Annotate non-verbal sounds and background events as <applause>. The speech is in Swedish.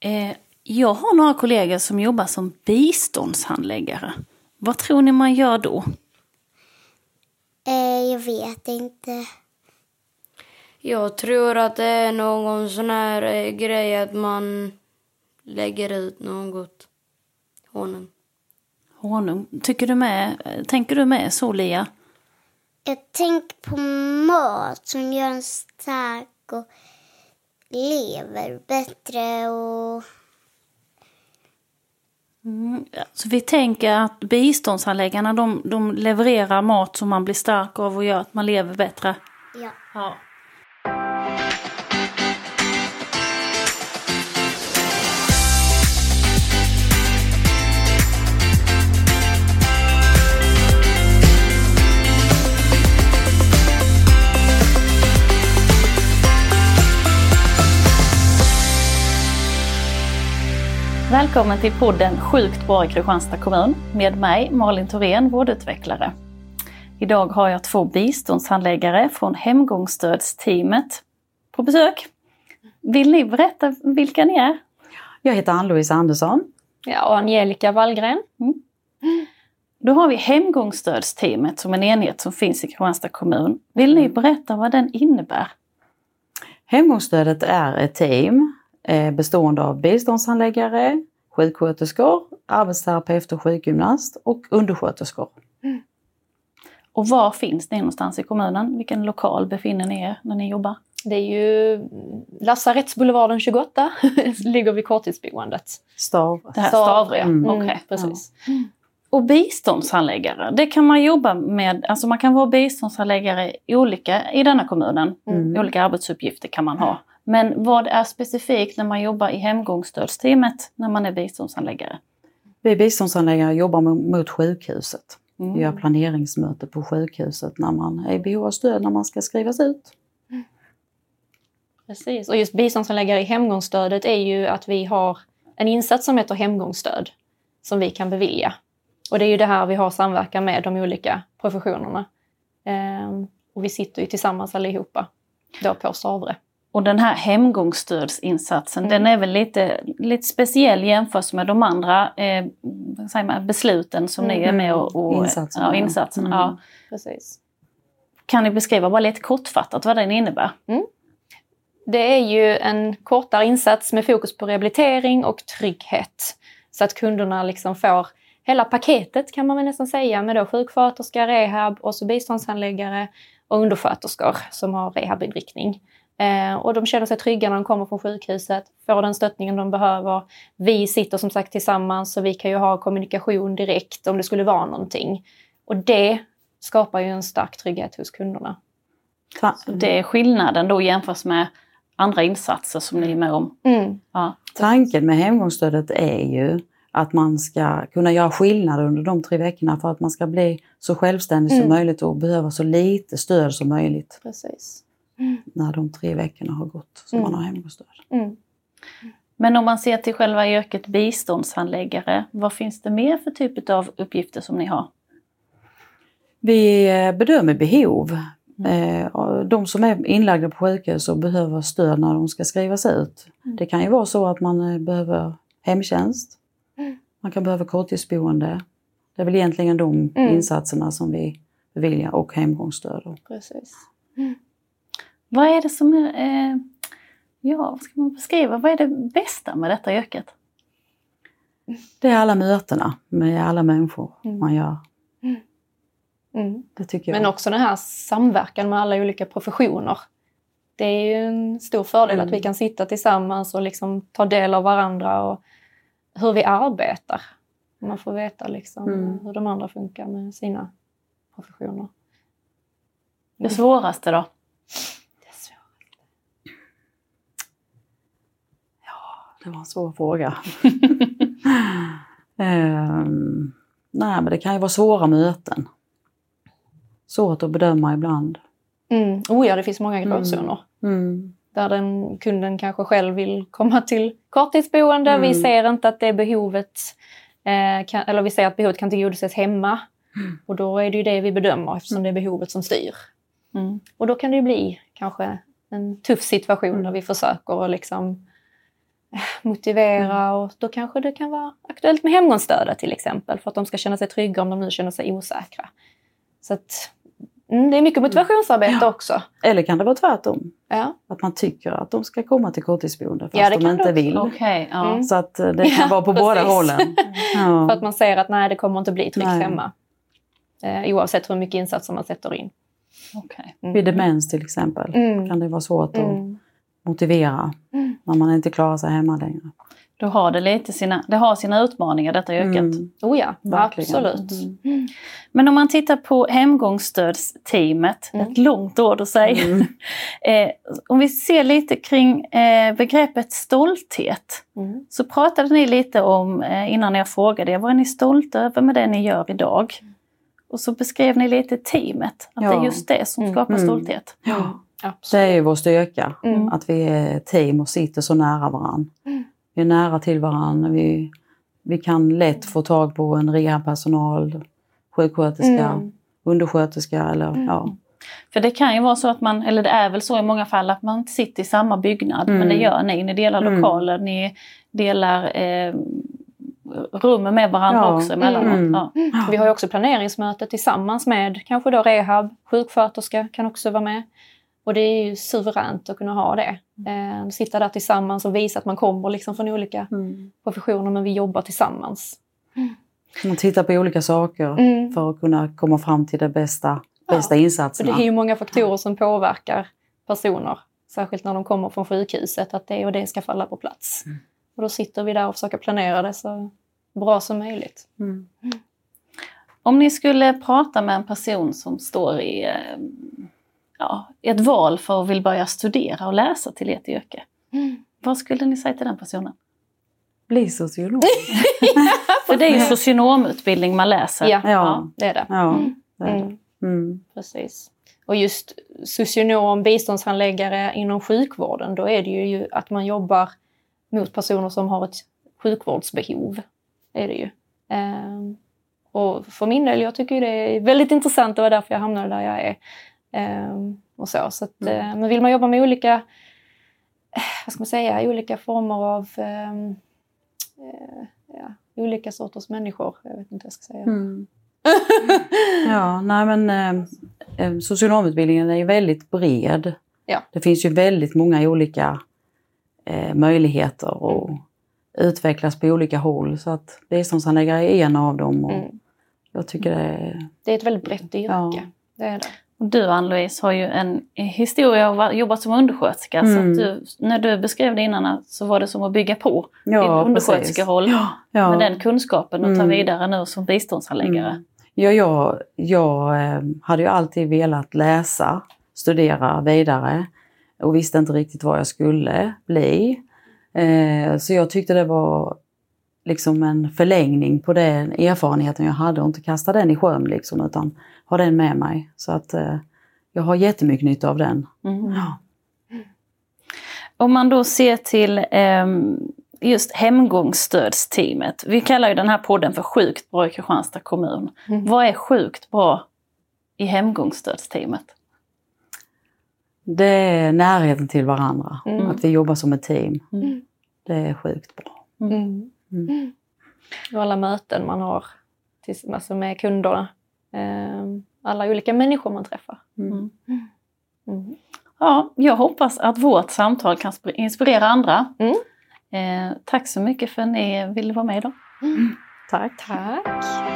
Eh, jag har några kollegor som jobbar som biståndshandläggare. Vad tror ni man gör då? Eh, jag vet inte. Jag tror att det är någon sån här eh, grej att man lägger ut något. Honung. Honung. Tycker du med, tänker du med så, Lia? Jag tänker på mat som gör en stark och lever bättre och... Mm. Så vi tänker att biståndshandläggarna de, de levererar mat som man blir stark av och gör att man lever bättre. Ja. Ja. Välkommen till podden Sjukt bra i Kristianstad kommun med mig Malin Thorén, vårdutvecklare. Idag har jag två biståndshandläggare från hemgångsstödsteamet på besök. Vill ni berätta vilka ni är? Jag heter Ann-Louise Andersson. Ja, och Angelica Wallgren. Mm. Då har vi hemgångsstödsteamet som en enhet som finns i Kristianstad kommun. Vill ni berätta vad den innebär? Hemgångsstödet är ett team eh, bestående av biståndshandläggare, sjuksköterskor, arbetsterapeut och sjukgymnast och undersköterskor. Och var finns ni någonstans i kommunen? Vilken lokal befinner ni er när ni jobbar? Det är ju Lasarettsboulevarden 28, ligger vid korttidsboendet. Stav. Det här Stavre, Mm. okej. Precis. Och biståndshandläggare, det kan man jobba med, alltså man kan vara biståndshandläggare i olika i denna kommunen. Mm. Olika arbetsuppgifter kan man ha. Men vad är specifikt när man jobbar i hemgångsstödsteamet när man är biståndshandläggare? Vi biståndshandläggare jobbar mot, sjukhuset. Mm. Vi har planeringsmöte på sjukhuset när man är i behov av stöd när man ska skrivas ut. Precis. Och just biståndshandläggare i hemgångsstödet är ju att vi har en insats som heter hemgångsstöd som vi kan bevilja. Och det är ju det här vi har samverkan med de olika professionerna. Ehm, och vi sitter ju tillsammans allihopa då på Stavre. Och den här hemgångsstödsinsatsen, Mm. den är väl lite, lite speciell jämfört med de andra eh, man, besluten som ni är med och... och Insatserna, Ja, ja. insatserna. Mm. Ja. Precis. Kan ni beskriva bara lite kortfattat vad den innebär? Det är ju en kortare insats med fokus på rehabilitering och trygghet. Så att kunderna liksom får hela paketet kan man väl nästan säga med då sjuksköterska, rehab och så biståndshandläggare och undersköterskor som har rehabinriktning. Eh, och de känner sig trygga när de kommer från sjukhuset, får den stöttningen de behöver. Vi sitter som sagt tillsammans så vi kan ju ha kommunikation direkt om det skulle vara någonting. Och det skapar ju en stark trygghet hos kunderna. Ta- Det är skillnaden då jämfört med andra insatser som ni är med om. Mm. Ja. Tanken med hemgångsstödet är ju att man ska kunna göra skillnad under de tre veckorna för att man ska bli så självständig som Mm. möjligt och behöva så lite stöd som möjligt Precis. När de tre veckorna har gått som Mm. man har hemgångsstöd. Mm. Men om man ser till själva yrket biståndshandläggare, vad finns det mer för typ av uppgifter som ni har? Vi eh, bedömer behov. Eh, De som är inlagda på sjukhus och behöver stöd när de ska skrivas ut. Det kan ju vara så att man eh, behöver hemtjänst. Man kan behöva korttidsboende. Det är väl egentligen de Mm. insatserna som vi beviljar och hemgångsstöd. Precis. Vad är det som eh, ja vad ska man beskriva, vad är det bästa med detta yrket? Det är alla mötena med alla människor Mm. man gör. Mm. Det tycker jag. Men också den här samverkan med alla olika professioner. Det är ju en stor fördel Mm. att vi kan sitta tillsammans och liksom ta del av varandra och hur vi arbetar. Man får veta liksom Mm. hur de andra funkar med sina professioner. Det svåraste då? Det är svårt. Det var en svår fråga. <laughs> Ehm, nej, men det kan ju vara svåra möten. Svårt att bedöma ibland. Mm. Oh ja, det finns många gråzoner. Mm. Där den kunden kanske själv vill komma till korttidsboende. Vi Mm. ser inte att det behovet, eh, kan, eller vi ser att behovet kan tillgodoses hemma. Och då är det ju det vi bedömer eftersom det är behovet som styr. Mm. Och då kan det ju bli kanske en tuff situation där vi försöker liksom motivera och då kanske det kan vara aktuellt med hemgångsstödet till exempel för att de ska känna sig trygga om de nu känner sig osäkra. Så att, mm, det är mycket motivationsarbete Ja. också. Eller kan det vara tvärtom? Ja. Att man tycker att de ska komma till korttidsboende fast Ja, de inte vill. Okej, ja. Mm. Så att eh, det kan Ja, vara på båda precis. hållen. <laughs> Ja. För att man ser att nej, det kommer inte bli tryggt Nej. hemma. Eh, oavsett hur mycket insatser man sätter in. Okej. Mm. Vid demens till exempel Mm. kan det vara svårt att Mm. Motivera Mm. när man inte klarar sig hemma längre. Då har det lite sina, det har sina utmaningar detta yrket. Mm, Oh ja, verkligen. absolut. Mm. Men om man tittar på hemgångsstödsteamet, Mm. ett långt ord att säga. Mm. <laughs> Eh, om vi ser lite kring eh, begreppet stolthet. Mm. Så pratade ni lite om, eh, innan jag frågade er, vad är ni stolta över med det ni gör idag? Och så beskrev ni lite teamet, att det är Ja. just det som Mm. skapar Mm. stolthet. Ja. Det Absolut. är ju vår styrka, Mm. att vi är team och sitter så nära varandra. Mm. Vi är nära till varandra. Vi, vi kan lätt få tag på en rehabpersonal, sjuksköterska, Mm. undersköterska eller Mm. ja. För det kan ju vara så att man, eller det är väl så i många fall, att man inte sitter i samma byggnad. Mm. Men det gör ni. Ni delar Mm. lokaler, ni delar eh, rummen med varandra Ja. också emellanåt. Mm. Ja. Vi har ju också planeringsmöte tillsammans med kanske då rehab, sjuksköterska kan också vara med. Och det är ju suveränt att kunna ha det. Eh, sitta där tillsammans och visa att man kommer liksom från olika Mm. professioner men vi jobbar tillsammans. Man tittar på olika saker Mm. för att kunna komma fram till de bästa, Ja, bästa För det insatserna. är ju många faktorer som påverkar personer. Särskilt när de kommer från sjukhuset, att det och det ska falla på plats. Mm. Och då sitter vi där och försöker planera det så bra som möjligt. Mm. Om ni skulle prata med en person som står i eh, ja, ett val för att vill börja studera och läsa till ert yrke. Vad skulle ni säga till den personen? Bli socionom. <laughs> För det är ju socionomutbildning man läser. Ja, Ja. det är det. Ja, det är det. Mm. Mm. Precis. Och just socionom, biståndshandläggare inom sjukvården, då är det ju att man jobbar mot personer som har ett sjukvårdsbehov. Det är det ju. Ehm, och för min del, jag tycker det är väldigt intressant, det var därför jag hamnade där jag är. Ehm, och så. Så att, Mm. eh, men vill man jobba med olika, eh, vad ska man säga, olika former av ehm, eh, ja, olika sorters människor, jag vet inte vad jag ska säga. Mm. <laughs> ja, nej men eh, socionomutbildningen är ju väldigt bred. Ja. Det finns ju väldigt många olika eh, möjligheter att utvecklas på olika håll. Så att biståndshandläggare är en av dem. Och Mm. Jag tycker det är... Det är ett väldigt brett yrke. Ja. Det är det. Och du Ann-Louise har ju en historia av att jobba som undersköterska. Mm. Så du, när du beskrev det innan så var det som att bygga på din Ja, undersköterskeroll precis. Ja. med den kunskapen och ta Mm. vidare nu som biståndshandläggare. Mm. Ja, jag, jag eh, hade ju alltid velat läsa, studera vidare och visste inte riktigt vad jag skulle bli. Eh, så jag tyckte det var liksom en förlängning på den erfarenheten jag hade och inte kasta den i sjön liksom utan ha den med mig. Så att eh, jag har jättemycket nytta av den. Mm. Ja. Om man då ser till ehm, just hemgångsstödsteamet. Vi kallar ju den här podden för Sjukt bra i Kristianstad kommun. Mm. Vad är sjukt bra i hemgångsstödsteamet? Det är närheten till varandra, Mm. att vi jobbar som ett team. Mm. Det är sjukt bra. Mm. Mm. Och alla möten man har till, alltså med kunderna. Ehm, alla olika människor man träffar. Mm. Mm. Ja, jag hoppas att vårt samtal kan sp- inspirera andra. Mm. Eh, tack så mycket för att ni ville vara med idag. Tack. Tack!